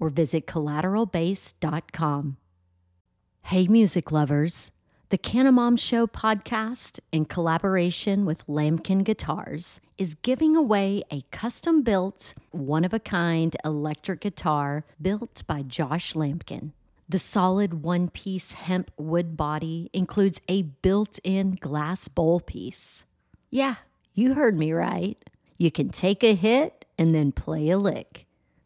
or visit collateralbase.com. Hey, music lovers. The Canamom Show podcast, in collaboration with Lamkin Guitars, is giving away a custom built, one of a kind electric guitar built by Josh Lamkin. The solid one piece hemp wood body includes a built in glass bowl piece. Yeah, you heard me right. You can take a hit and then play a lick.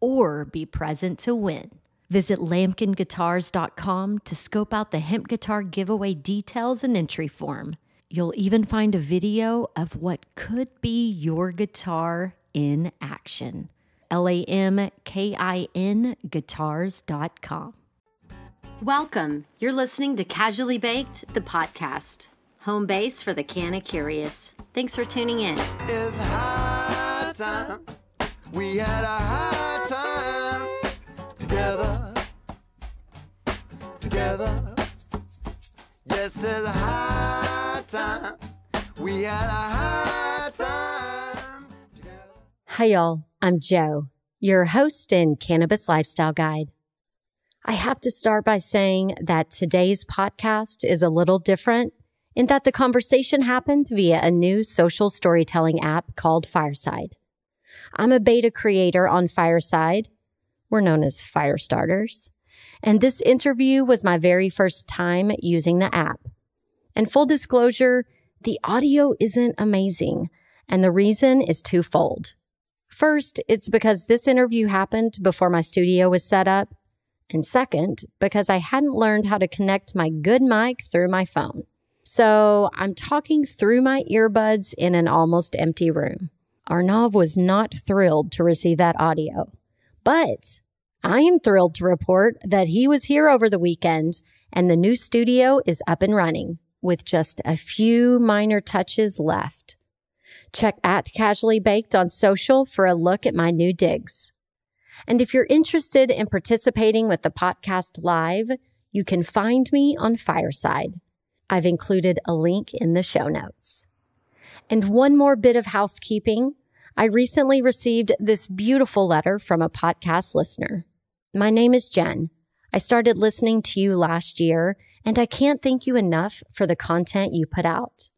or be present to win. Visit lamkinguitars.com to scope out the hemp guitar giveaway details and entry form. You'll even find a video of what could be your guitar in action. L A M K I N guitars.com. Welcome. You're listening to Casually Baked, the podcast, home base for the canna curious. Thanks for tuning in. We had a high time together. Together. Yes, it's a high time. We had a high time together. Hi, y'all. I'm Joe, your host and cannabis lifestyle guide. I have to start by saying that today's podcast is a little different in that the conversation happened via a new social storytelling app called Fireside. I'm a beta creator on Fireside. We're known as Firestarters. And this interview was my very first time using the app. And full disclosure, the audio isn't amazing. And the reason is twofold. First, it's because this interview happened before my studio was set up. And second, because I hadn't learned how to connect my good mic through my phone. So I'm talking through my earbuds in an almost empty room. Arnav was not thrilled to receive that audio, but I am thrilled to report that he was here over the weekend and the new studio is up and running with just a few minor touches left. Check at Casually Baked on social for a look at my new digs. And if you're interested in participating with the podcast live, you can find me on Fireside. I've included a link in the show notes. And one more bit of housekeeping. I recently received this beautiful letter from a podcast listener. My name is Jen. I started listening to you last year, and I can't thank you enough for the content you put out.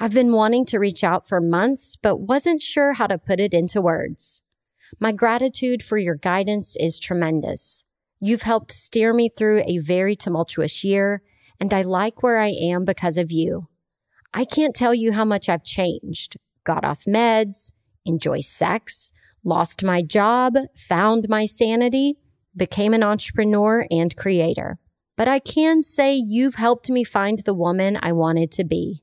I've been wanting to reach out for months, but wasn't sure how to put it into words. My gratitude for your guidance is tremendous. You've helped steer me through a very tumultuous year, and I like where I am because of you. I can't tell you how much I've changed, got off meds, enjoy sex, lost my job, found my sanity, became an entrepreneur and creator. But I can say you've helped me find the woman I wanted to be.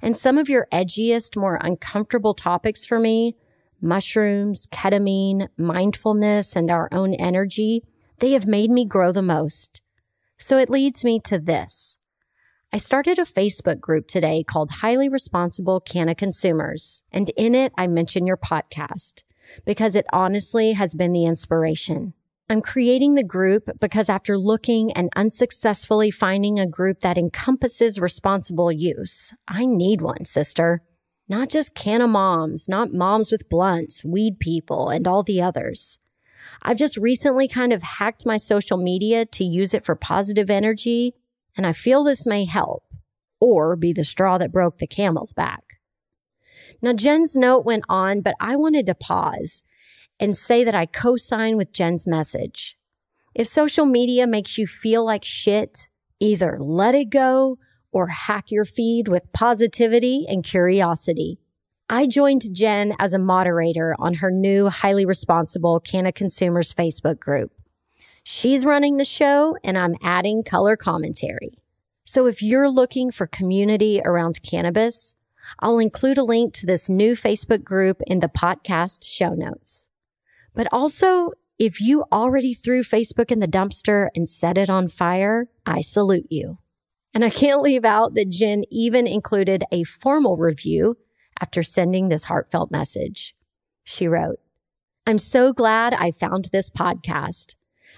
And some of your edgiest, more uncomfortable topics for me, mushrooms, ketamine, mindfulness, and our own energy, they have made me grow the most. So it leads me to this. I started a Facebook group today called Highly Responsible Canna Consumers, and in it I mention your podcast because it honestly has been the inspiration. I'm creating the group because after looking and unsuccessfully finding a group that encompasses responsible use, I need one, sister. Not just canna moms, not moms with blunts, weed people, and all the others. I've just recently kind of hacked my social media to use it for positive energy, and I feel this may help or be the straw that broke the camel's back. Now, Jen's note went on, but I wanted to pause and say that I co sign with Jen's message. If social media makes you feel like shit, either let it go or hack your feed with positivity and curiosity. I joined Jen as a moderator on her new highly responsible Canna Consumers Facebook group. She's running the show and I'm adding color commentary. So if you're looking for community around cannabis, I'll include a link to this new Facebook group in the podcast show notes. But also, if you already threw Facebook in the dumpster and set it on fire, I salute you. And I can't leave out that Jen even included a formal review after sending this heartfelt message. She wrote, I'm so glad I found this podcast.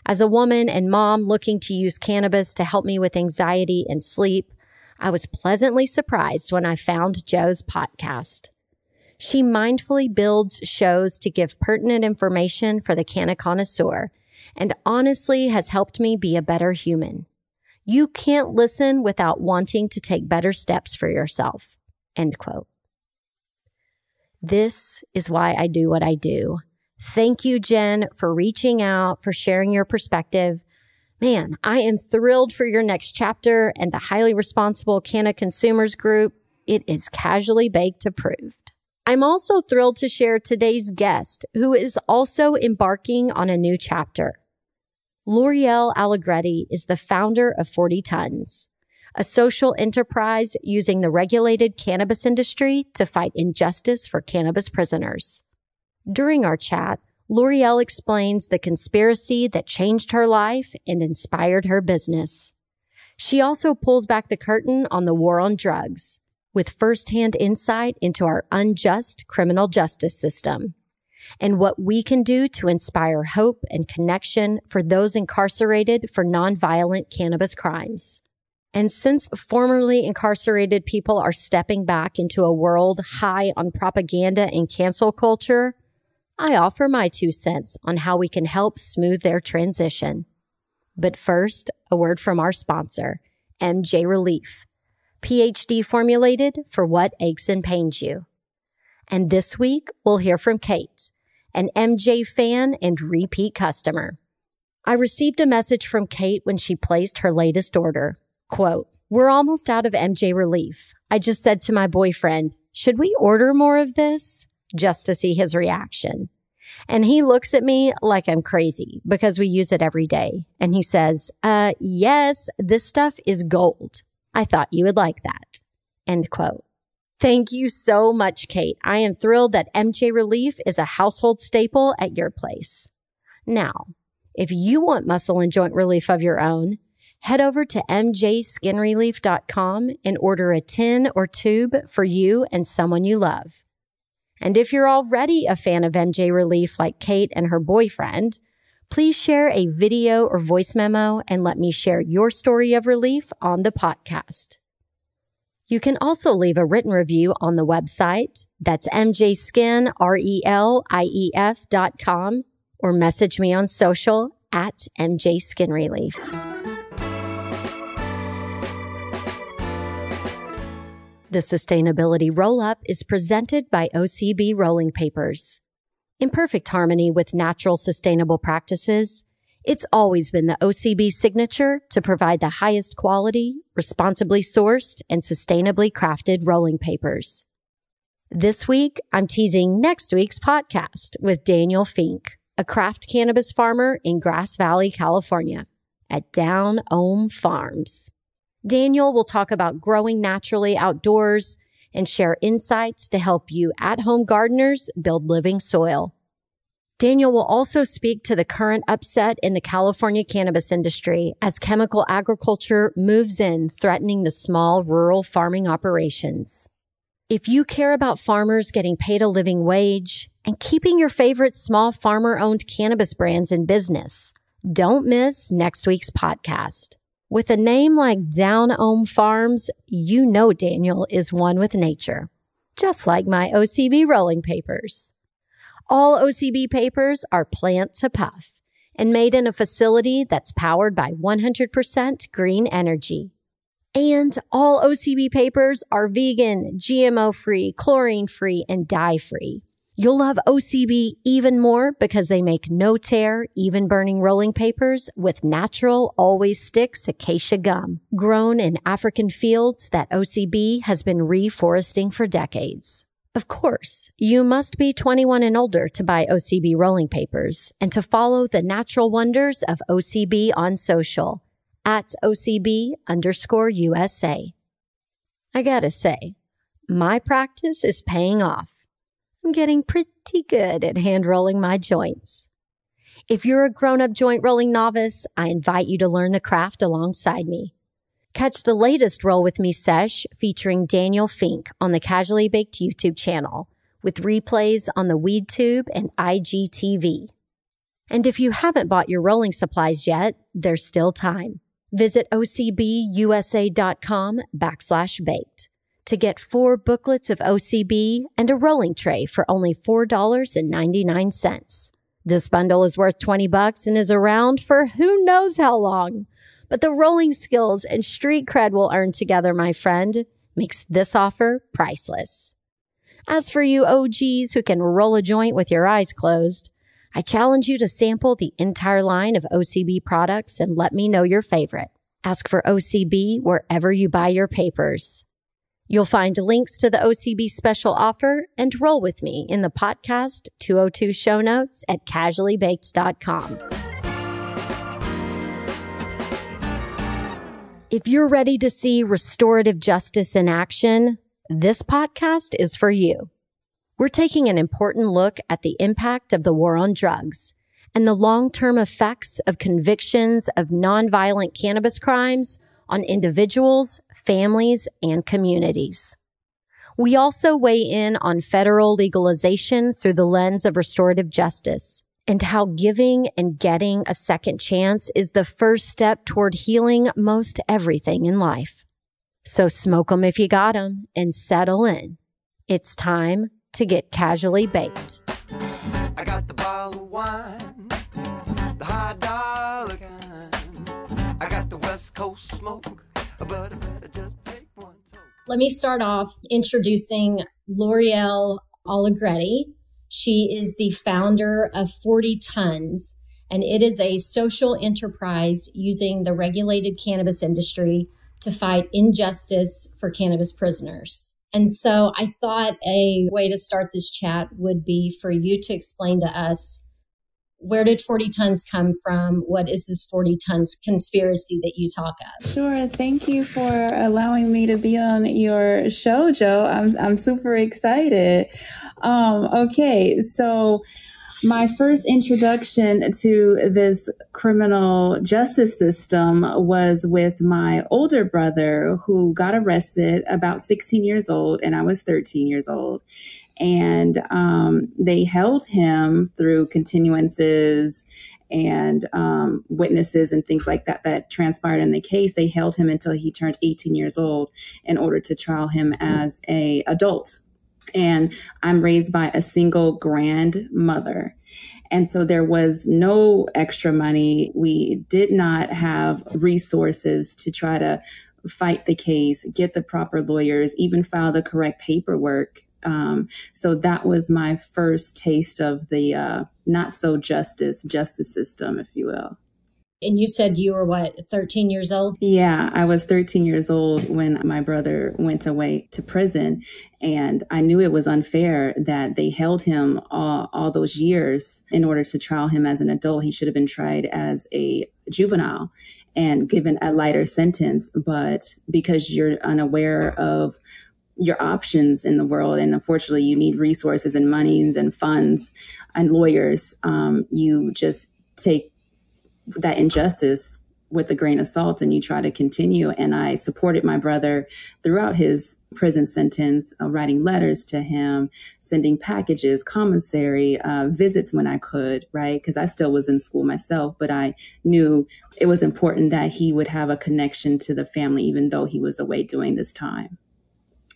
As a woman and mom looking to use cannabis to help me with anxiety and sleep, I was pleasantly surprised when I found Joe's podcast. She mindfully builds shows to give pertinent information for the canna connoisseur and honestly has helped me be a better human. You can't listen without wanting to take better steps for yourself. End quote. This is why I do what I do. Thank you, Jen, for reaching out, for sharing your perspective. Man, I am thrilled for your next chapter and the highly responsible Canna Consumers Group. It is casually baked approved. I'm also thrilled to share today's guest, who is also embarking on a new chapter. Loriel Alegrete is the founder of 40 Tons, a social enterprise using the regulated cannabis industry to fight injustice for cannabis prisoners. During our chat, Loriel explains the conspiracy that changed her life and inspired her business. She also pulls back the curtain on the war on drugs with firsthand insight into our unjust criminal justice system and what we can do to inspire hope and connection for those incarcerated for nonviolent cannabis crimes. And since formerly incarcerated people are stepping back into a world high on propaganda and cancel culture, I offer my two cents on how we can help smooth their transition. But first, a word from our sponsor, MJ Relief PhD formulated for what aches and pains you. And this week, we'll hear from Kate, an MJ fan and repeat customer. I received a message from Kate when she placed her latest order. Quote, we're almost out of MJ relief. I just said to my boyfriend, should we order more of this? Just to see his reaction. And he looks at me like I'm crazy because we use it every day. And he says, uh, yes, this stuff is gold. I thought you would like that. End quote. Thank you so much, Kate. I am thrilled that MJ Relief is a household staple at your place. Now, if you want muscle and joint relief of your own, head over to mjskinrelief.com and order a tin or tube for you and someone you love. And if you're already a fan of MJ Relief like Kate and her boyfriend, please share a video or voice memo and let me share your story of relief on the podcast. You can also leave a written review on the website. That's mjskinrelief.com or message me on social at mjskinrelief. The Sustainability Roll Up is presented by OCB Rolling Papers. In perfect harmony with natural sustainable practices, it's always been the OCB signature to provide the highest quality, responsibly sourced, and sustainably crafted rolling papers. This week, I'm teasing next week's podcast with Daniel Fink, a craft cannabis farmer in Grass Valley, California at Down Ohm Farms. Daniel will talk about growing naturally outdoors and share insights to help you at home gardeners build living soil. Daniel will also speak to the current upset in the California cannabis industry as chemical agriculture moves in, threatening the small rural farming operations. If you care about farmers getting paid a living wage and keeping your favorite small farmer owned cannabis brands in business, Don't miss next week's podcast. With a name like Down Home Farms, you know Daniel is one with nature, just like my OCB rolling papers. All OCB papers are plant to puff and made in a facility that's powered by 100% green energy. And all OCB papers are vegan, GMO free, chlorine free, and dye free. You'll love OCB even more because they make no tear, even burning rolling papers with natural, always sticks acacia gum, grown in African fields that OCB has been reforesting for decades. Of course, you must be 21 and older to buy OCB rolling papers and to follow the natural wonders of OCB on social at OCB underscore USA. I gotta say, my practice is paying off. I'm getting pretty good at hand rolling my joints. If you're a grown up joint rolling novice, I invite you to learn the craft alongside me. Catch the latest Roll With Me sesh featuring Daniel Fink on the Casually Baked YouTube channel with replays on the WeedTube and IGTV. And if you haven't bought your rolling supplies yet, there's still time. Visit ocbusa.com backslash baked to get four booklets of OCB and a rolling tray for only $4.99. This bundle is worth 20 bucks and is around for who knows how long. But the rolling skills and street cred we'll earn together, my friend, makes this offer priceless. As for you OGs who can roll a joint with your eyes closed, I challenge you to sample the entire line of OCB products and let me know your favorite. Ask for OCB wherever you buy your papers. You'll find links to the OCB special offer and roll with me in the podcast 202 show notes at casuallybaked.com. If you're ready to see restorative justice in action, this podcast is for you. We're taking an important look at the impact of the war on drugs and the long-term effects of convictions of nonviolent cannabis crimes on individuals, families, and communities. We also weigh in on federal legalization through the lens of restorative justice and how giving and getting a second chance is the first step toward healing most everything in life. So smoke 'em if you got 'em and settle in. It's time to get casually baked. I got the bottle of wine, the high dollar kind. I got the West Coast smoke, Let me start off introducing Loriel Alegrete. She is the founder of 40 Tons, and it is a social enterprise using the regulated cannabis industry to fight injustice for cannabis prisoners. And so I thought a way to start this chat would be for you to explain to us where did 40 tons come from? What is this 40 tons conspiracy that you talk of? Sure. Thank you for allowing me to be on your show, Joe. I'm I'm super excited. Um, okay, so my first introduction to this criminal justice system was with my older brother who got arrested about 16 years old and I was 13 years old. And um, they held him through continuances and um, witnesses and things like that that transpired in the case. They held him until he turned 18 years old in order to trial him as a adult and I'm raised by a single grandmother. And so there was no extra money. We did not have resources to try to fight the case, get the proper lawyers, even file the correct paperwork. Um, so that was my first taste of the uh, not so justice justice system, if you will. And you said you were what, 13 years old? Yeah, I was 13 years old when my brother went away to prison. And I knew it was unfair that they held him all, all those years in order to trial him as an adult. He should have been tried as a juvenile and given a lighter sentence. But because you're unaware of your options in the world, and unfortunately, you need resources and monies and funds and lawyers, um, you just take that injustice with a grain of salt and you try to continue. And I supported my brother throughout his prison sentence, uh, writing letters to him, sending packages, commissary, uh, visits when I could, right? Because I still was in school myself, but I knew it was important that he would have a connection to the family, even though he was away during this time.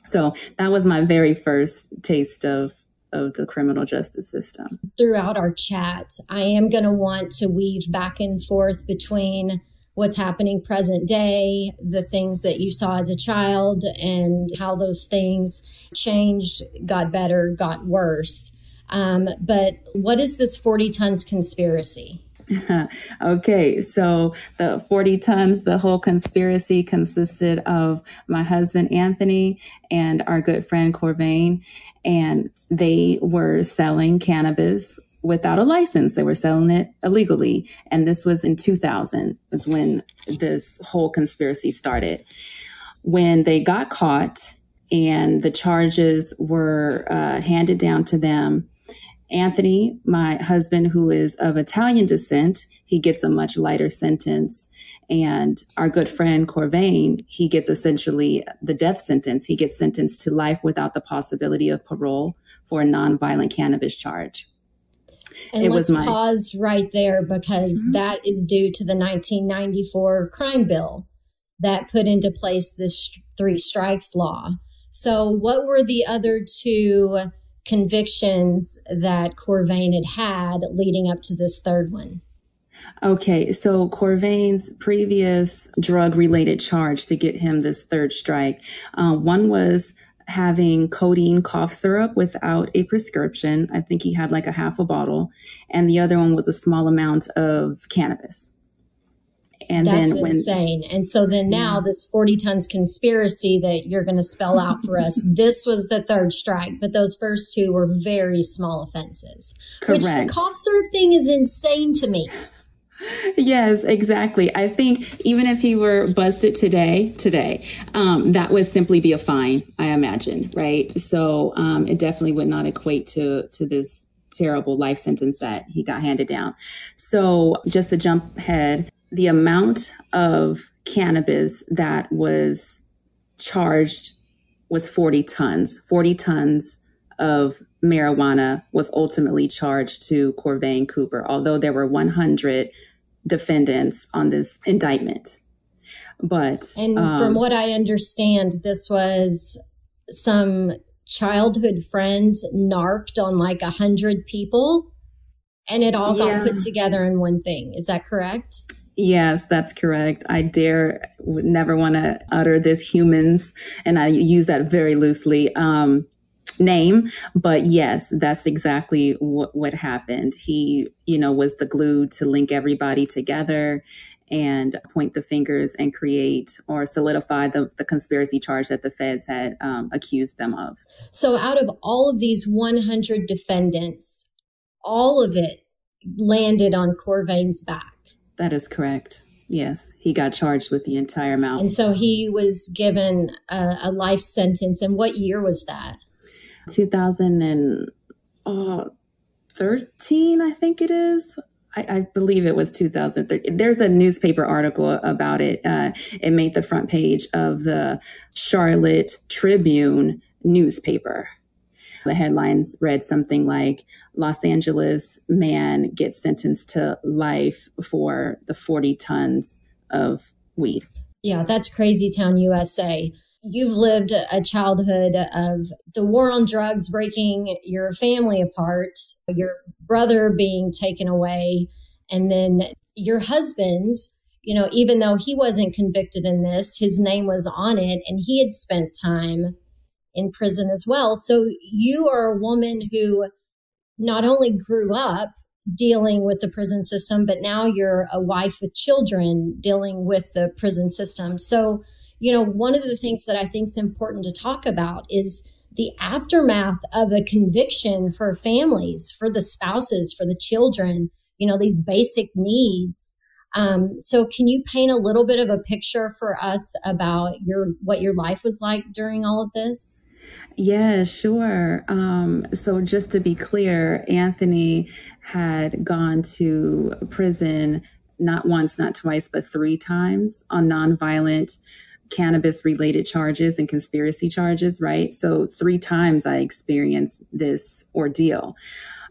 So that was my very first taste of of the criminal justice system. Throughout our chat, I am going to want to weave back and forth between what's happening present day, the things that you saw as a child, and how those things changed, got better, got worse. Um, but what is this 40 tons conspiracy? okay, so the 40 tons, the whole conspiracy consisted of my husband Anthony and our good friend Corvain, and they were selling cannabis without a license. They were selling it illegally. And this was in 2000 was when this whole conspiracy started. When they got caught and the charges were uh, handed down to them, Anthony, my husband, who is of Italian descent, he gets a much lighter sentence. And our good friend Corvain, he gets essentially the death sentence. He gets sentenced to life without the possibility of parole for a nonviolent cannabis charge. And it let's my- pause right there because mm-hmm. that is due to the 1994 crime bill that put into place this three strikes law. So, what were the other two convictions that Corvain had had leading up to this third one? Okay, so Corvain's previous drug related charge to get him this third strike, uh, one was having codeine cough syrup without a prescription. I think he had like a half a bottle. And the other one was a small amount of cannabis. And That's then when, insane. And so then now this 40 tons conspiracy that you're going to spell out for us, this was the third strike, but those first two were very small offenses. Correct. Which the cough syrup thing is insane to me. Yes, exactly. I think even if he were busted today, today, um, that would simply be a fine. I imagine, right? So um, it definitely would not equate to to this terrible life sentence that he got handed down. So just to jump ahead, the amount of cannabis that was charged was 40 tons. 40 tons of marijuana was ultimately charged to Corvain Cooper, although there were 100 defendants on this indictment. But and um, from what I understand, this was some childhood friend narked on like a hundred people, and it all yeah. got put together in one thing. Is that correct? Yes, that's correct. I dare would never want to utter this humans, and I use that very loosely. Um, name, but yes, that's exactly what, what happened. He, you know, was the glue to link everybody together and point the fingers and create or solidify the, the conspiracy charge that the feds had um, accused them of. So, out of all of these 100 defendants, all of it landed on Corvain's back. That is correct. Yes, he got charged with the entire amount. And so he was given a, a life sentence. And what year was that? 2013, I think it is. I, I, believe it was 2013. There's a newspaper article about it. Uh, it made the front page of the Charlotte Tribune newspaper. The headlines read something like Los Angeles man gets sentenced to life for the 40 tons of weed. Yeah, that's Crazy Town, USA you've lived a childhood of the war on drugs breaking your family apart, your brother being taken away, and then your husband, you know, even though he wasn't convicted in this, his name was on it and he had spent time in prison as well. So you are a woman who not only grew up dealing with the prison system, but now you're a wife with children dealing with the prison system. So you know, one of the things that I think is important to talk about is the aftermath of a conviction for families, for the spouses, for the children, you know, these basic needs. Um, so can you paint a little bit of a picture for us about your what your life was like during all of this? Yeah, sure. Um, so just to be clear, Anthony had gone to prison not once, not twice, but three times on nonviolent cannabis related charges and conspiracy charges, right? So, three times I experienced this ordeal.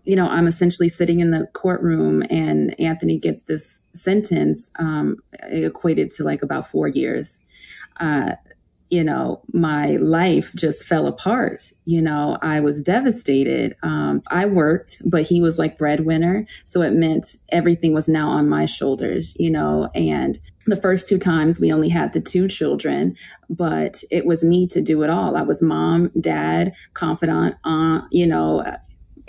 You know, I'm essentially sitting in the courtroom, and Anthony gets this sentence um, equated to like about four years. Uh, you know, my life just fell apart. You know, I was devastated. Um, I worked, but he was like breadwinner. So it meant everything was now on my shoulders, you know, and the first two times we only had the two children, but it was me to do it all. I was mom, dad, confidant, aunt, you know,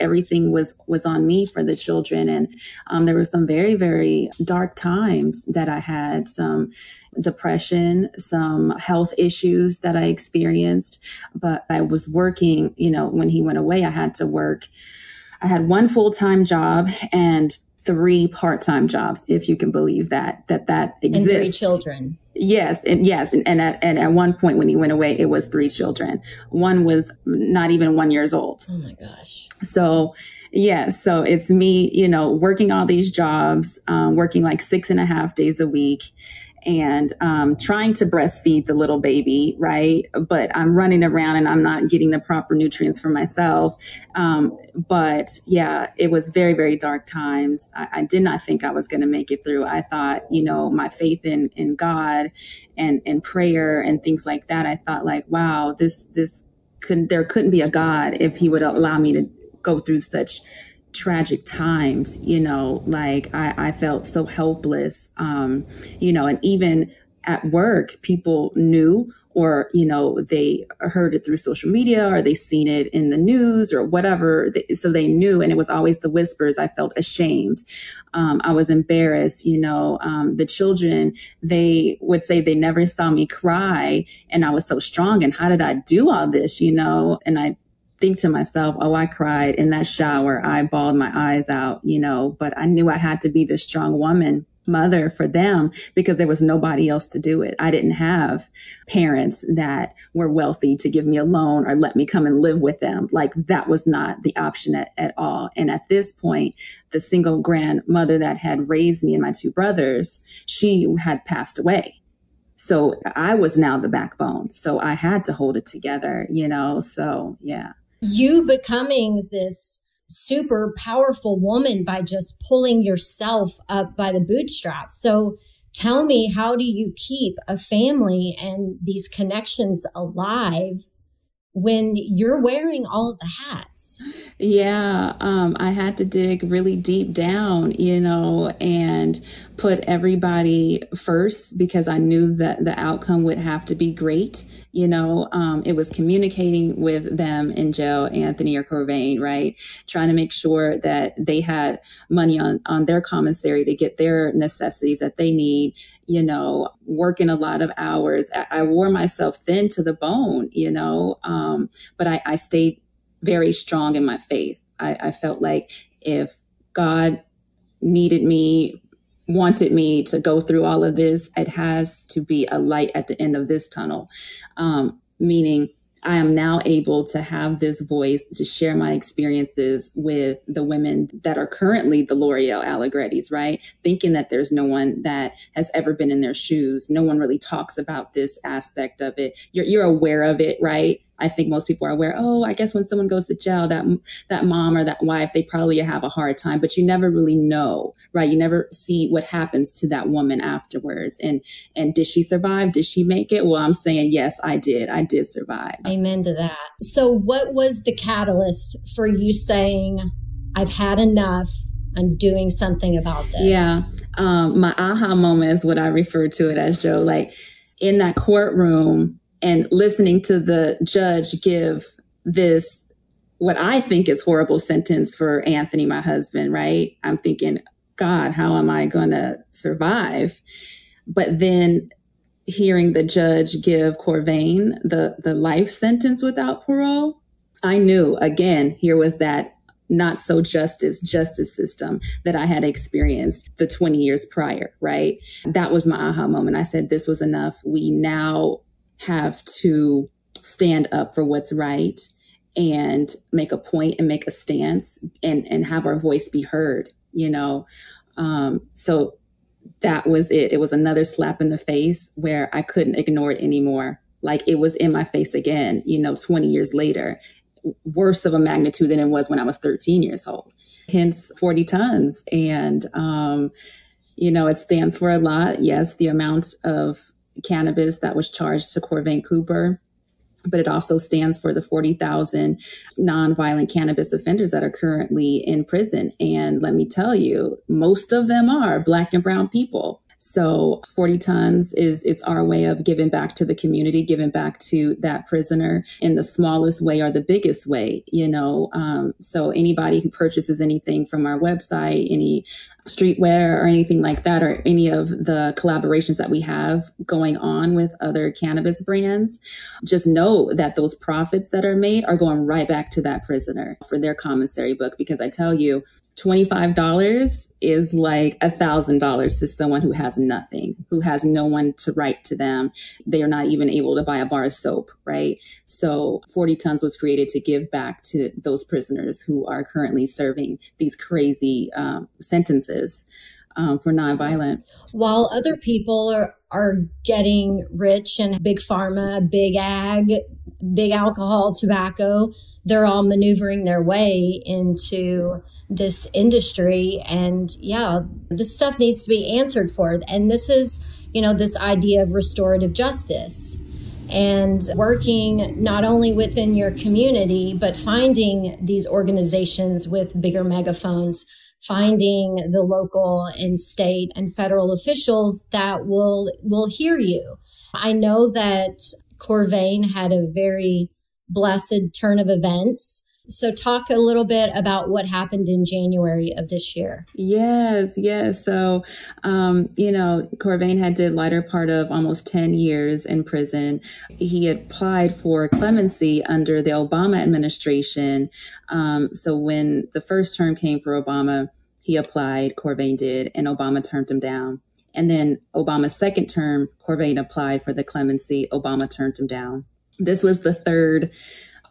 everything was was on me for the children and um, there were some very very dark times that i had some depression, some health issues that I experienced. But I was working, you know, when he went away, I had to work. I had one full time job and three part time jobs, if you can believe that, that that exists. And three children. Yes, and yes, and, and at and at one point when he went away, it was three children. One was not even one years old. Oh my gosh! So yeah, so it's me, you know, working all these jobs, um, working like six and a half days a week, and um, trying to breastfeed the little baby, right? But I'm running around and I'm not getting the proper nutrients for myself. Um, but yeah, it was very, very dark times. I, I did not think I was going to make it through. I thought, you know, my faith in in God and and prayer and things like that. I thought, like, wow, this this couldn't there couldn't be a God if He would allow me to go through such tragic times, you know, like I, I felt so helpless, um, you know, and even at work, people knew or, you know, they heard it through social media or they seen it in the news or whatever. So they knew. And it was always the whispers. I felt ashamed. Um, I was embarrassed. You know, um, the children, they would say they never saw me cry and I was so strong. And how did I do all this? You know, and I think to myself, oh, I cried in that shower. I bawled my eyes out, you know, but I knew I had to be the strong woman mother for them because there was nobody else to do it. I didn't have parents that were wealthy to give me a loan or let me come and live with them. Like that was not the option at, at all. And at this point, the single grandmother that had raised me and my two brothers, she had passed away. So I was now the backbone. So I had to hold it together, you know? So yeah you becoming this super powerful woman by just pulling yourself up by the bootstraps. So tell me, how do you keep a family and these connections alive when you're wearing all the hats? Yeah, um, I had to dig really deep down, you know, and put everybody first because I knew that the outcome would have to be great you know, um, it was communicating with them in jail, Anthony or Corvain, right? Trying to make sure that they had money on, on their commissary to get their necessities that they need, you know, working a lot of hours. I, I wore myself thin to the bone, you know, um, but I, I stayed very strong in my faith. I, I felt like if God needed me wanted me to go through all of this, it has to be a light at the end of this tunnel. Um, meaning, I am now able to have this voice to share my experiences with the women that are currently the Loriel Alegretes, right? Thinking that there's no one that has ever been in their shoes. No one really talks about this aspect of it. You're, you're aware of it, right? I think most people are aware, oh, I guess when someone goes to jail, that that mom or that wife, they probably have a hard time, but you never really know, right? You never see what happens to that woman afterwards. And and did she survive? Did she make it? Well, I'm saying yes, I did. I did survive. Amen to that. So what was the catalyst for you saying, I've had enough? I'm doing something about this. Yeah. Um, my aha moment is what I refer to it as, Joe. Like in that courtroom, and listening to the judge give this what I think is horrible sentence for Anthony, my husband, right? I'm thinking, God, how am I going to survive? But then hearing the judge give Corvain the, the life sentence without parole, I knew again, here was that not so justice justice system that I had experienced the 20 years prior, right? That was my aha moment. I said, this was enough. We now have to stand up for what's right and make a point and make a stance and and have our voice be heard you know um, so that was it. It was another slap in the face where I couldn't ignore it anymore. Like it was in my face again, you know, 20 years later, worse of a magnitude than it was when I was 13 years old. Hence 40 tons. And, um, you know, it stands for a lot. Yes, the amount of cannabis that was charged to Corvain Cooper but it also stands for the 40,000 nonviolent cannabis offenders that are currently in prison. And let me tell you, most of them are Black and Brown people. So 40 tons is it's our way of giving back to the community, giving back to that prisoner in the smallest way or the biggest way, you know. Um, so anybody who purchases anything from our website, any streetwear or anything like that, or any of the collaborations that we have going on with other cannabis brands, just know that those profits that are made are going right back to that prisoner for their commissary book. Because I tell you, $25 is like a $1,000 to someone who has nothing, who has no one to write to them. They are not even able to buy a bar of soap, right? So 40 Tons was created to give back to those prisoners who are currently serving these crazy um, sentences um, for nonviolent. While other people are, are getting rich and big pharma, big ag, big alcohol, tobacco, they're all maneuvering their way into this industry. And yeah, this stuff needs to be answered for. And this is, you know, this idea of restorative justice and working not only within your community, but finding these organizations with bigger megaphones, finding the local and state and federal officials that will, will hear you. I know that Corvain had a very blessed turn of events so, talk a little bit about what happened in January of this year. Yes, yes. So, um, you know, Corvain had did lighter part of almost 10 years in prison. He applied for clemency under the Obama administration. Um, so, when the first term came for Obama, he applied, Corvain did, and Obama turned him down. And then Obama's second term, Corvain applied for the clemency. Obama turned him down. This was the third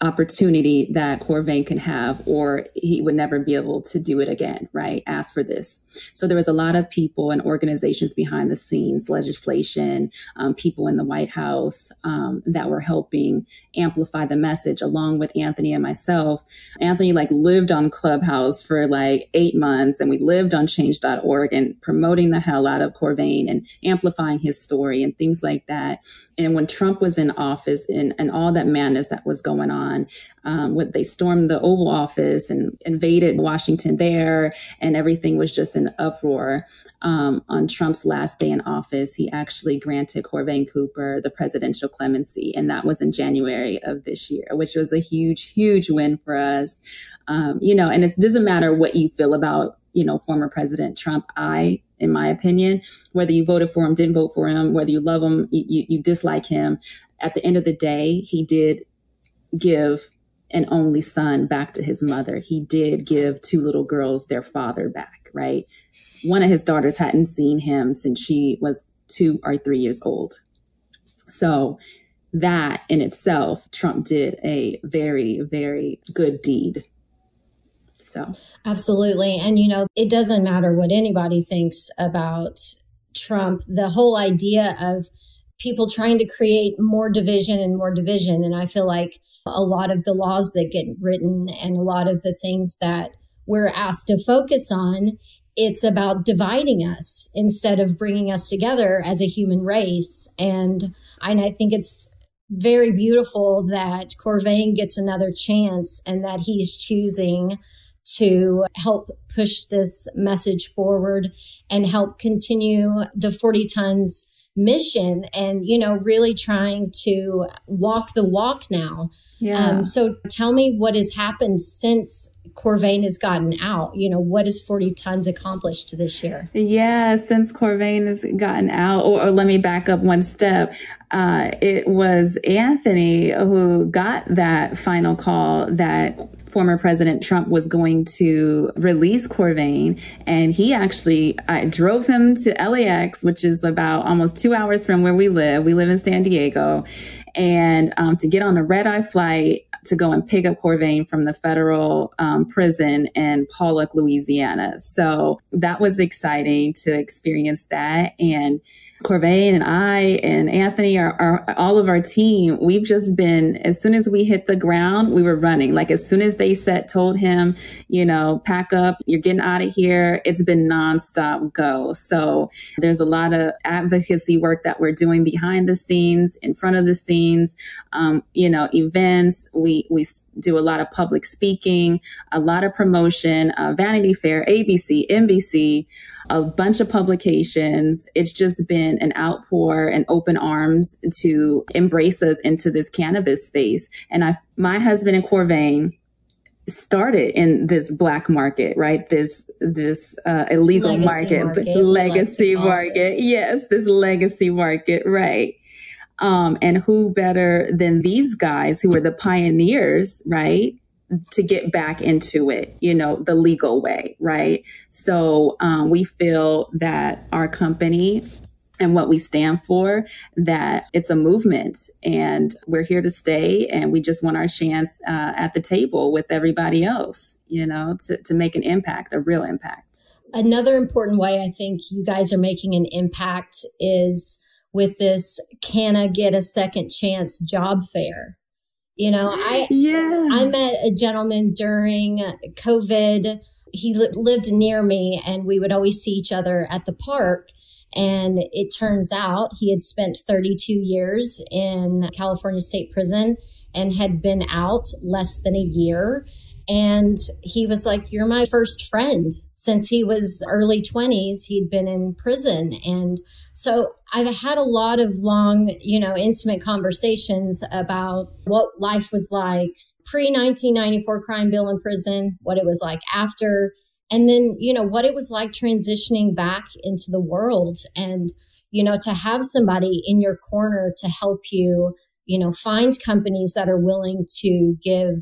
opportunity that Corvain can have, or he would never be able to do it again, right? Ask for this. So there was a lot of people and organizations behind the scenes, legislation, um, people in the White House um, that were helping amplify the message along with Anthony and myself. Anthony like lived on Clubhouse for like eight months and we lived on change.org and promoting the hell out of Corvain and amplifying his story and things like that. And when Trump was in office and, and all that madness that was going on, um, when they stormed the Oval Office and invaded Washington there, and everything was just an uproar. Um, on Trump's last day in office, he actually granted Corvain Cooper the presidential clemency, and that was in January of this year, which was a huge, huge win for us. Um, you know, and it doesn't matter what you feel about you know former President Trump. I in my opinion. Whether you voted for him, didn't vote for him, whether you love him, you, you dislike him, at the end of the day, he did give an only son back to his mother. He did give two little girls their father back, right? One of his daughters hadn't seen him since she was two or three years old. So that in itself, Trump did a very, very good deed. So, absolutely. And, you know, it doesn't matter what anybody thinks about Trump, the whole idea of people trying to create more division and more division. And I feel like a lot of the laws that get written and a lot of the things that we're asked to focus on, it's about dividing us instead of bringing us together as a human race. And, and I think it's very beautiful that Corvain gets another chance and that he's choosing to help push this message forward and help continue the 40 tons mission and, you know, really trying to walk the walk now yeah. Um, so tell me what has happened since Corvain has gotten out. You know, what has 40 tons accomplished this year? Yeah, since Corvain has gotten out, or, or let me back up one step. Uh, it was Anthony who got that final call that former President Trump was going to release Corvain. And he actually, I drove him to LAX, which is about almost two hours from where we live. We live in San Diego and um, to get on a red eye flight to go and pick up Corvain from the federal um, prison in Pollock, Louisiana. So that was exciting to experience that. And Corvain and I and Anthony, are, all of our team, we've just been, as soon as we hit the ground, we were running. Like as soon as they said, told him, you know, pack up, you're getting out of here, it's been nonstop go. So there's a lot of advocacy work that we're doing behind the scenes, in front of the scenes, um, you know, events. We, we do a lot of public speaking, a lot of promotion, uh, Vanity Fair, ABC, NBC, a bunch of publications. It's just been an outpour and open arms to embrace us into this cannabis space. And I, my husband and Corvain, started in this black market, right? This this uh, illegal legacy market, market legacy like market. Yes, this legacy market, right? Um, and who better than these guys who were the pioneers, right? to get back into it, you know, the legal way, right? So um, we feel that our company and what we stand for, that it's a movement and we're here to stay and we just want our chance uh, at the table with everybody else, you know, to, to make an impact, a real impact. Another important way I think you guys are making an impact is with this Can I Get a Second Chance job fair. You know, I yeah. I met a gentleman during COVID. He li- lived near me, and we would always see each other at the park. And it turns out he had spent 32 years in California State Prison and had been out less than a year. And he was like, You're my first friend. Since he was early 20s, he'd been in prison. And so I've had a lot of long, you know, intimate conversations about what life was like pre 1994 crime bill in prison, what it was like after, and then, you know, what it was like transitioning back into the world and, you know, to have somebody in your corner to help you, you know, find companies that are willing to give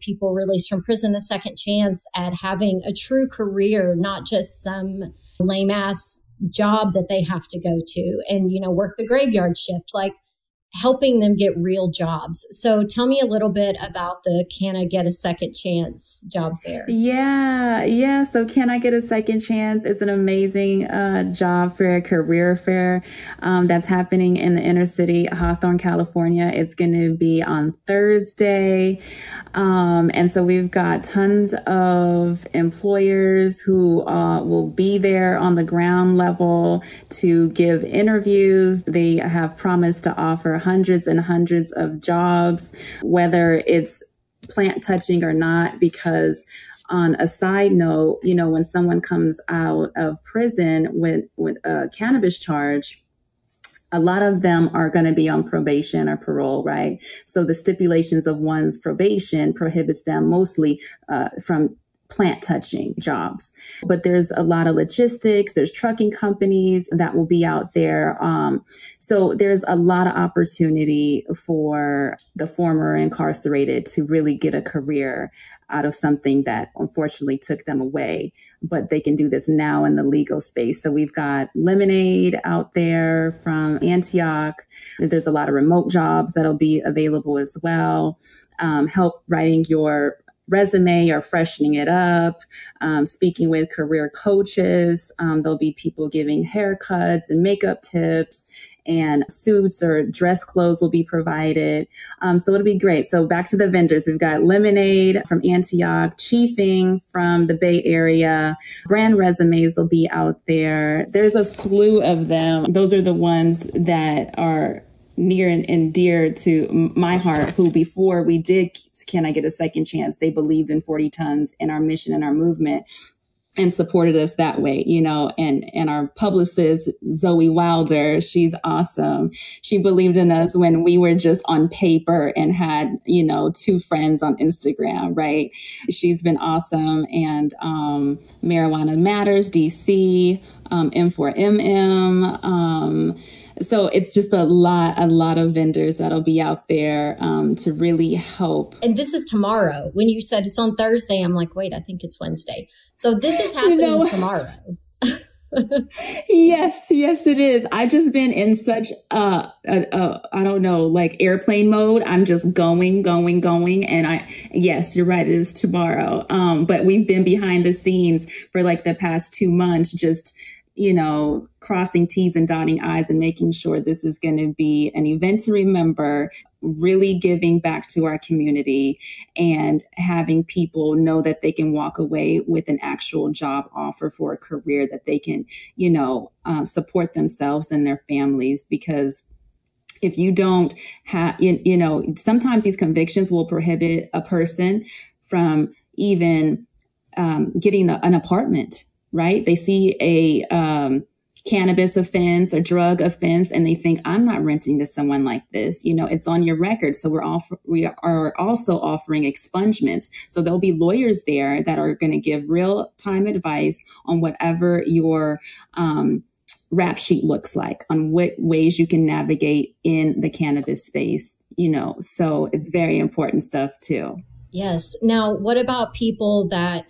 people released from prison a second chance at having a true career, not just some lame ass job that they have to go to and, you know, work the graveyard shift, like helping them get real jobs. So tell me a little bit about the Can I Get a Second Chance job fair? Yeah, yeah. So Can I Get a Second Chance? It's an amazing uh, job fair, career fair um, that's happening in the inner city, Hawthorne, California. It's going to be on Thursday. Um, and so we've got tons of employers who uh, will be there on the ground level to give interviews. They have promised to offer hundreds and hundreds of jobs, whether it's plant touching or not, because on a side note, you know, when someone comes out of prison with, with a cannabis charge, a lot of them are going to be on probation or parole, right? So the stipulations of one's probation prohibits them mostly uh, from plant touching jobs. But there's a lot of logistics, there's trucking companies that will be out there. Um, so there's a lot of opportunity for the former incarcerated to really get a career out of something that unfortunately took them away. But they can do this now in the legal space. So we've got Lemonade out there from Antioch. There's a lot of remote jobs that'll be available as well. Um, help writing your resume or freshening it up, um, speaking with career coaches. Um, there'll be people giving haircuts and makeup tips and suits or dress clothes will be provided. Um, so it'll be great. So back to the vendors. We've got Lemonade from Antioch, Chiefing from the Bay Area, brand resumes will be out there. There's a slew of them. Those are the ones that are near and, and dear to my heart who before we did can i get a second chance they believed in 40 tons and our mission and our movement and supported us that way, you know, and, and our publicist, Zoe Wilder, she's awesome. She believed in us when we were just on paper and had, you know, two friends on Instagram, right? She's been awesome. And, um, Marijuana Matters, DC, um, M4MM, um, so it's just a lot a lot of vendors that'll be out there um, to really help and this is tomorrow when you said it's on thursday i'm like wait i think it's wednesday so this is happening you know, tomorrow. yes, yes, it is. I've just been in such uh, a, a, I don't know, like airplane mode. I'm just going, going, going. And I, yes, you're right. It is tomorrow. Um, but we've been behind the scenes for like the past two months, just you know, crossing T's and dotting I's and making sure this is going to be an event to remember, really giving back to our community and having people know that they can walk away with an actual job offer for a career that they can, you know, uh, support themselves and their families because if you don't have, you, you know, sometimes these convictions will prohibit a person from even um, getting a, an apartment right? They see a um, cannabis offense or drug offense and they think I'm not renting to someone like this. You know, it's on your record. So we're off we are also offering expungements. So there'll be lawyers there that are going to give real time advice on whatever your um, rap sheet looks like, on what ways you can navigate in the cannabis space. You know, so it's very important stuff too. Yes. Now, what about people that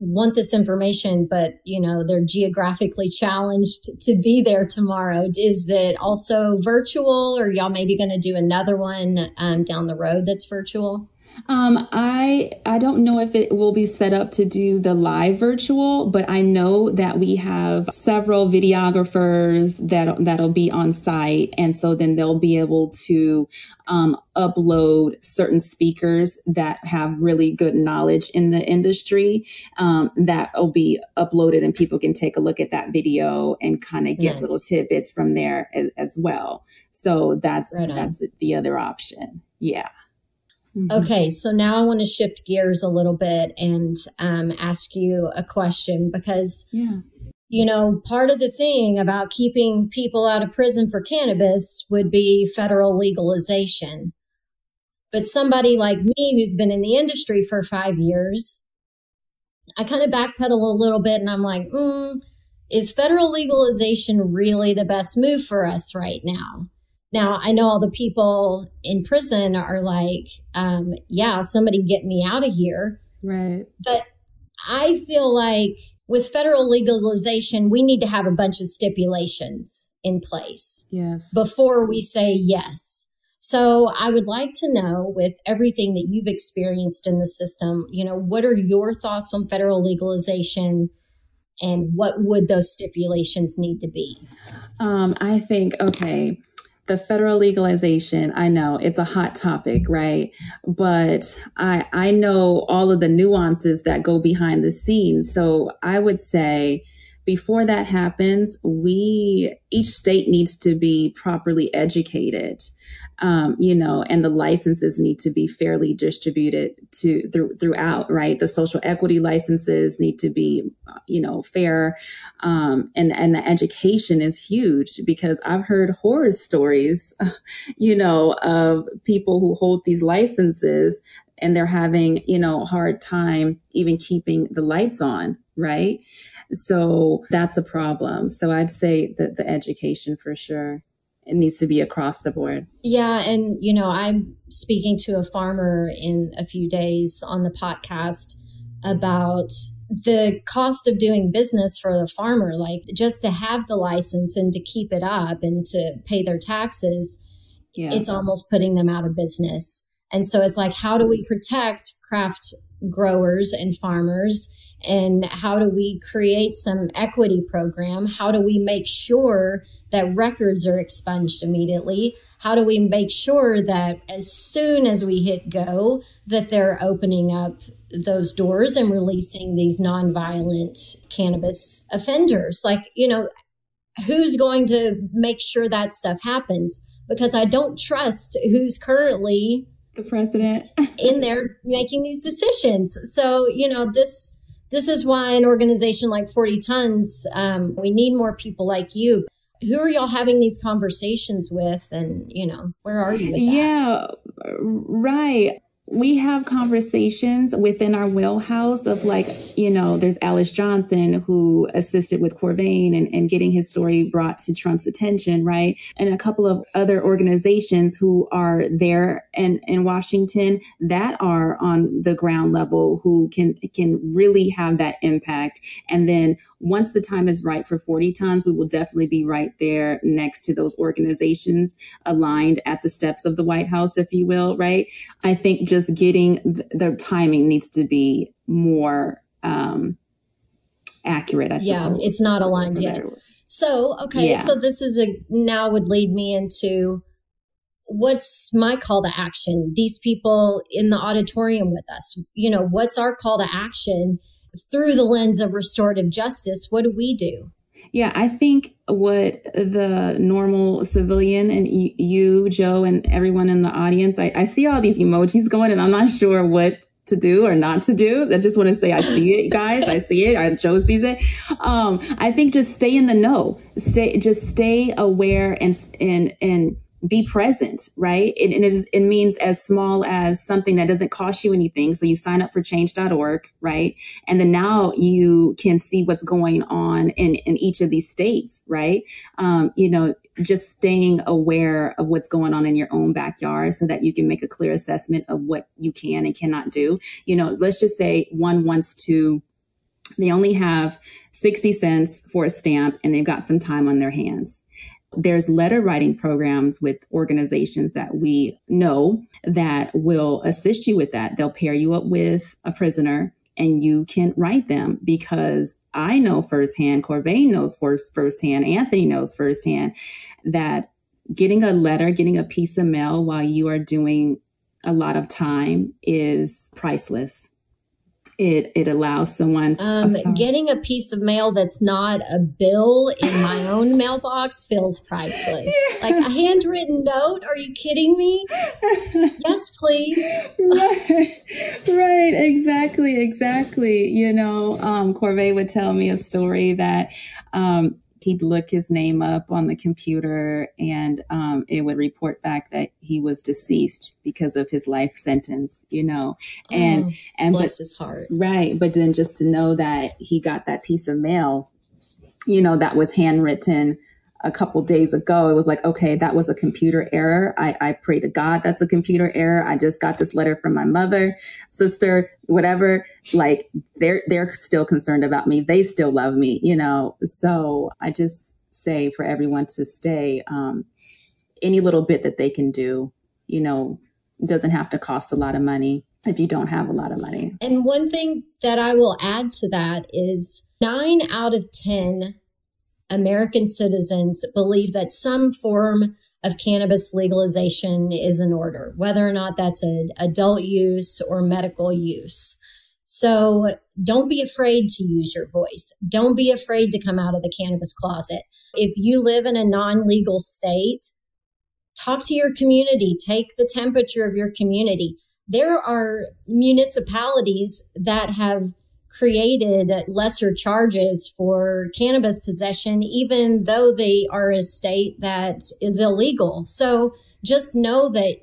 want this information, but you know, they're geographically challenged to be there tomorrow. Is it also virtual or y'all maybe going to do another one um, down the road that's virtual? Um, I I don't know if it will be set up to do the live virtual, but I know that we have several videographers that that'll be on site, and so then they'll be able to um, upload certain speakers that have really good knowledge in the industry. Um, that will be uploaded, and people can take a look at that video and kind of get nice. little tidbits from there as, as well. So that's right that's the other option. Yeah. Mm-hmm. Okay, so now I want to shift gears a little bit and um, ask you a question because, yeah. you know, part of the thing about keeping people out of prison for cannabis would be federal legalization. But somebody like me who's been in the industry for five years, I kind of backpedal a little bit and I'm like, mm, is federal legalization really the best move for us right now? Now, I know all the people in prison are like, um, yeah, somebody get me out of here. Right. But I feel like with federal legalization, we need to have a bunch of stipulations in place. Yes. Before we say yes. So I would like to know with everything that you've experienced in the system, you know, what are your thoughts on federal legalization? And what would those stipulations need to be? Um, I think, okay, the federal legalization, I know it's a hot topic, right? But I I know all of the nuances that go behind the scenes. So I would say before that happens, we each state needs to be properly educated um, you know, and the licenses need to be fairly distributed to th- throughout, right? The social equity licenses need to be, you know, fair, um, and and the education is huge because I've heard horror stories, you know, of people who hold these licenses and they're having, you know, hard time even keeping the lights on, right? So that's a problem. So I'd say that the education for sure it needs to be across the board. Yeah. And, you know, I'm speaking to a farmer in a few days on the podcast about the cost of doing business for the farmer, like just to have the license and to keep it up and to pay their taxes, yeah. it's almost putting them out of business. And so it's like, how do we protect craft growers and farmers? And how do we create some equity program? How do we make sure that records are expunged immediately? How do we make sure that as soon as we hit go, that they're opening up those doors and releasing these nonviolent cannabis offenders? Like, you know, who's going to make sure that stuff happens? Because I don't trust who's currently the president in there making these decisions. So, you know, this this is why an organization like 40 Tons, um, we need more people like you. Who are y'all having these conversations with? And you know where are you yeah right we have conversations within our wheelhouse of like, you know, there's Alice Johnson who assisted with Corvain and, and getting his story brought to Trump's attention, right? And a couple of other organizations who are there and in Washington that are on the ground level who can can really have that impact. And then once the time is right for 40 tons, we will definitely be right there next to those organizations aligned at the steps of the White House, if you will, right? I think just just getting the timing needs to be more um, accurate. I yeah, it's not aligned yet. So, okay, yeah. so this is a now would lead me into what's my call to action? These people in the auditorium with us, you know, what's our call to action through the lens of restorative justice? What do we do? Yeah, I think what the normal civilian and you, Joe, and everyone in the audience, I, I see all these emojis going, and I'm not sure what to do or not to do. I just want to say I see it, guys. I see it. I, Joe sees it. Um, I think just stay in the know. Stay, just stay aware and and and be present, right? And, and it, is, it means as small as something that doesn't cost you anything. So you sign up for change.org, right? And then now you can see what's going on in, in each of these states, right? Um, you know, just staying aware of what's going on in your own backyard so that you can make a clear assessment of what you can and cannot do. You know, let's just say one wants to they only have 60 cents for a stamp and they've got some time on their hands there's letter writing programs with organizations that we know that will assist you with that. They'll pair you up with a prisoner and you can write them because I know firsthand, Corvain knows first, firsthand, Anthony knows firsthand that getting a letter, getting a piece of mail while you are doing a lot of time is priceless it it allows someone um, getting a piece of mail that's not a bill in my own mailbox feels priceless. Yeah. like a handwritten note? Are you kidding me? Yes please. Right. Right. Exactly. Exactly. You know um Corvain would tell me a story that um he'd look his name up on the computer and um, it would report back that he was deceased because of his life sentence you know? And oh, and bless but, his heart. Right but then just to know that he got that piece of mail you know that was handwritten a couple days ago, it was like, okay, that was a computer error. I, I pray to God that's a computer error. I just got this letter from my mother, sister, whatever. Like they're they're still concerned about me. They still love me, you know. So I just say for everyone to stay, um, any little bit that they can do, you know, doesn't have to cost a lot of money if you don't have a lot of money. And one thing that I will add to that is nine out of 10 American citizens believe that some form of cannabis legalization is in order, whether or not that's an adult use or medical use. So don't be afraid to use your voice. Don't be afraid to come out of the cannabis closet. If you live in a non legal state, talk to your community, take the temperature of your community. There are municipalities that have created lesser charges for cannabis possession, even though they are a state that is illegal. So just know that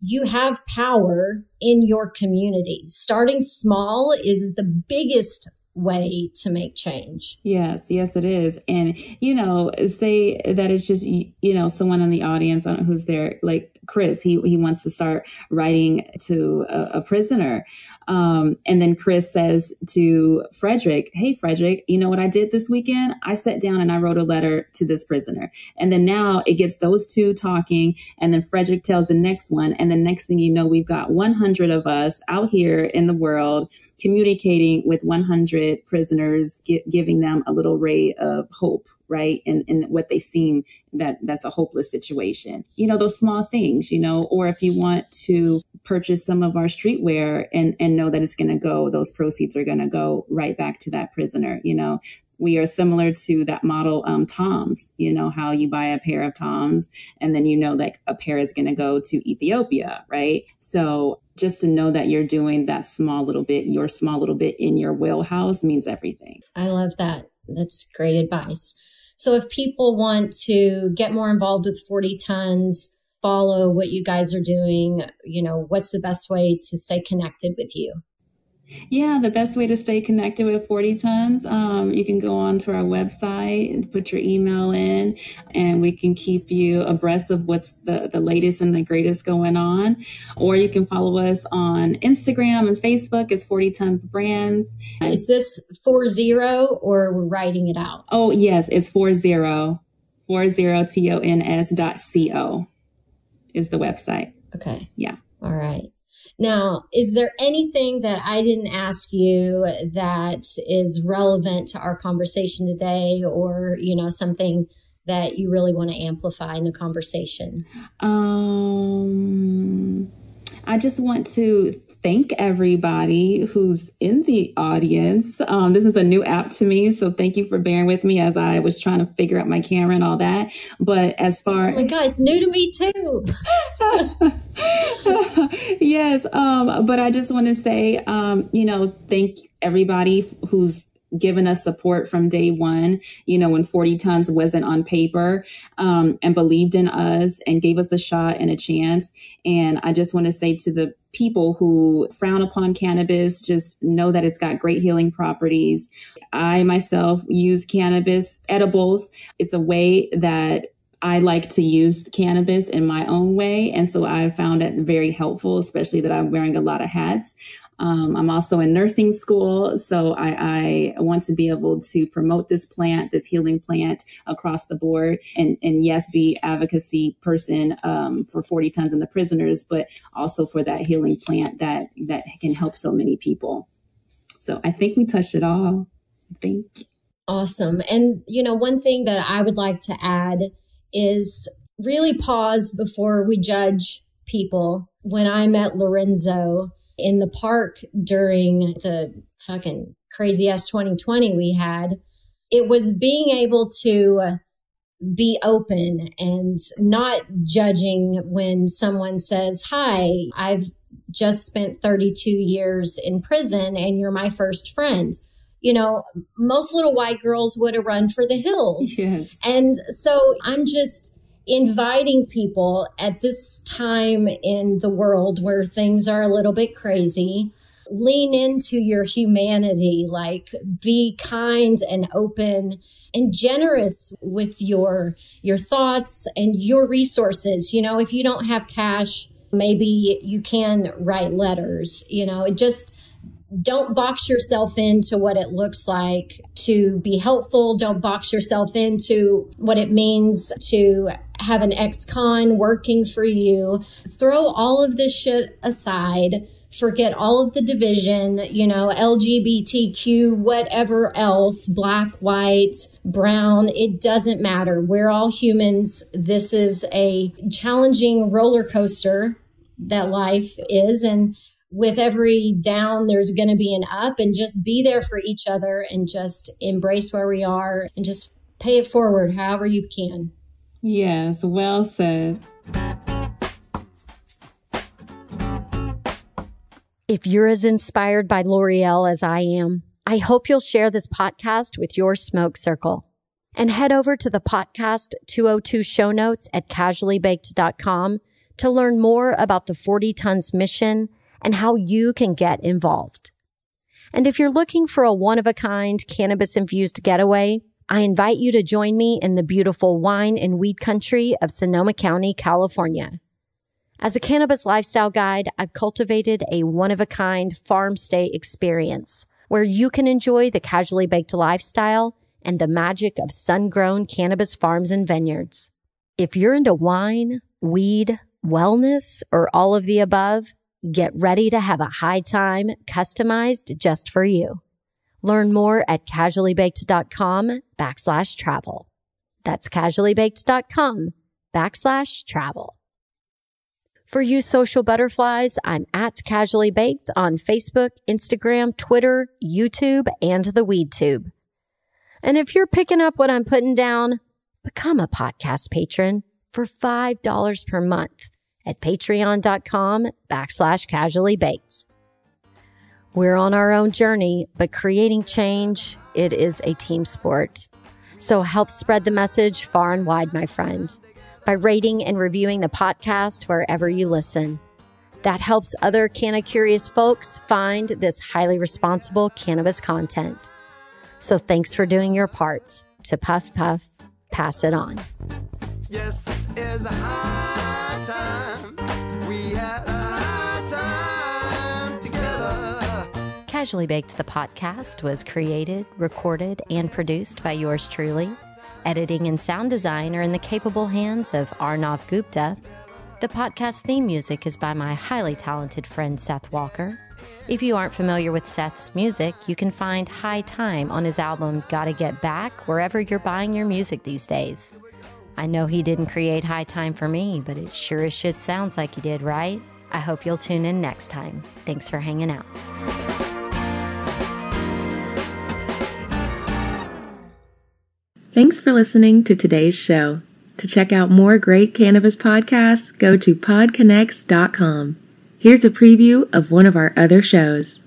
you have power in your community. Starting small is the biggest way to make change. Yes, yes, it is. And, you know, say that it's just, you know, someone in the audience who's there, like Chris, he, he wants to start writing to a, a prisoner. Um, and then Chris says to Frederick, Hey, Frederick, you know what I did this weekend? I sat down and I wrote a letter to this prisoner. And then now it gets those two talking. And then Frederick tells the next one. And the next thing you know, we've got 100 of us out here in the world communicating with 100 prisoners, gi- giving them a little ray of hope right? And and what they seem that that's a hopeless situation. You know those small things you know or if you want to purchase some of our streetwear and and know that it's going to go those proceeds are going to go right back to that prisoner you know? We are similar to that model um, toms you know how you buy a pair of toms and then you know that a pair is going to go to ethiopia right? So just to know that you're doing that small little bit your small little bit in your wheelhouse means everything. I love that. That's great advice so if people want to get more involved with 40 tons, follow what you guys are doing, you know, what's the best way to stay connected with you? Yeah, the best way to stay connected with 40 Tons, um, you can go on to our website and put your email in, and we can keep you abreast of what's the, the latest and the greatest going on. Or you can follow us on Instagram and Facebook. It's 40 Tons Brands. Is this 40 or we're writing it out? Oh, yes, it's 40. 40tons dot co is the website. Okay. Yeah. All right. Now, is there anything that I didn't ask you that is relevant to our conversation today or, you know, something that you really want to amplify in the conversation? Um I just want to thank everybody who's in the audience. Um, this is a new app to me, so thank you for bearing with me as I was trying to figure out my camera and all that. But as far, oh my God, it's new to me too. yes, um, but I just want to say, um, you know, thank everybody who's given us support from day one, you know, when 40 tons wasn't on paper, um, and believed in us and gave us a shot and a chance. And I just want to say to the people who frown upon cannabis, just know that it's got great healing properties. I myself use cannabis edibles. It's a way that I like to use cannabis in my own way. And so I found it very helpful, especially that I'm wearing a lot of hats. Um, I'm also in nursing school, so I, I, want to be able to promote this plant, this healing plant across the board, and and yes, be advocacy person um, for 40 tons and the prisoners, but also for that healing plant that that can help so many people. So I think we touched it all. I think. Awesome, and you know one thing that I would like to add is really pause before we judge people. When I met Lorenzo in the park during the fucking crazy ass 2020 we had, it was being able to be open and not judging when someone says, Hi, I've just spent 32 years in prison and you're my first friend. You know, most little white girls would have run for the hills. Yes. And so I'm just inviting people at this time in the world where things are a little bit crazy lean into your humanity like be kind and open and generous with your your thoughts and your resources. You know if you don't have cash maybe you can write letters you know it just don't box yourself into what it looks like to be helpful. Don't box yourself into what it means to have an ex-con working for you. Throw all of this shit aside. Forget all of the division, you know, LGBTQ, whatever else, black, white, brown, it doesn't matter. We're all humans. This is a challenging roller coaster that life is. And with every down, there's going to be an up and just be there for each other and just embrace where we are and just pay it forward however you can. Yes, well said. If you're as inspired by Loriel as I am, I hope you'll share this podcast with your smoke circle and head over to the podcast 202 show notes at casuallybaked.com to learn more about the 40 tons mission and how you can get involved. And if you're looking for a one of a kind cannabis infused getaway, I invite you to join me in the beautiful wine and weed country of Sonoma County, California. As a cannabis lifestyle guide, I've cultivated a one of a kind farm stay experience where you can enjoy the casually baked lifestyle and the magic of sun grown cannabis farms and vineyards. If you're into wine, weed, wellness, or all of the above, Get ready to have a high time customized just for you. Learn more at casuallybaked.com backslash travel. That's casuallybaked.com backslash travel. For you social butterflies, I'm at Casually Baked on Facebook, Instagram, Twitter, YouTube, and the WeedTube. And if you're picking up what I'm putting down, become a podcast patron for $5 per month at patreon.com backslash casually baked. We're on our own journey, but creating change, it is a team sport. So help spread the message far and wide, my friend. by rating and reviewing the podcast wherever you listen. That helps other canna curious folks find this highly responsible cannabis content. So thanks for doing your part to Puff Puff, pass it on. Yes, it's a high Casually Baked the podcast was created, recorded, and produced by yours truly. Editing and sound design are in the capable hands of Arnav Gupta. The podcast theme music is by my highly talented friend Seth Walker. If you aren't familiar with Seth's music, you can find High Time on his album Gotta Get Back wherever you're buying your music these days. I know he didn't create High Time for me, but it sure as shit sounds like he did, right? I hope you'll tune in next time. Thanks for hanging out. Thanks for listening to today's show. To check out more great cannabis podcasts, go to podconnects.com. Here's a preview of one of our other shows.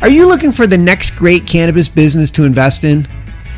Are you looking for the next great cannabis business to invest in?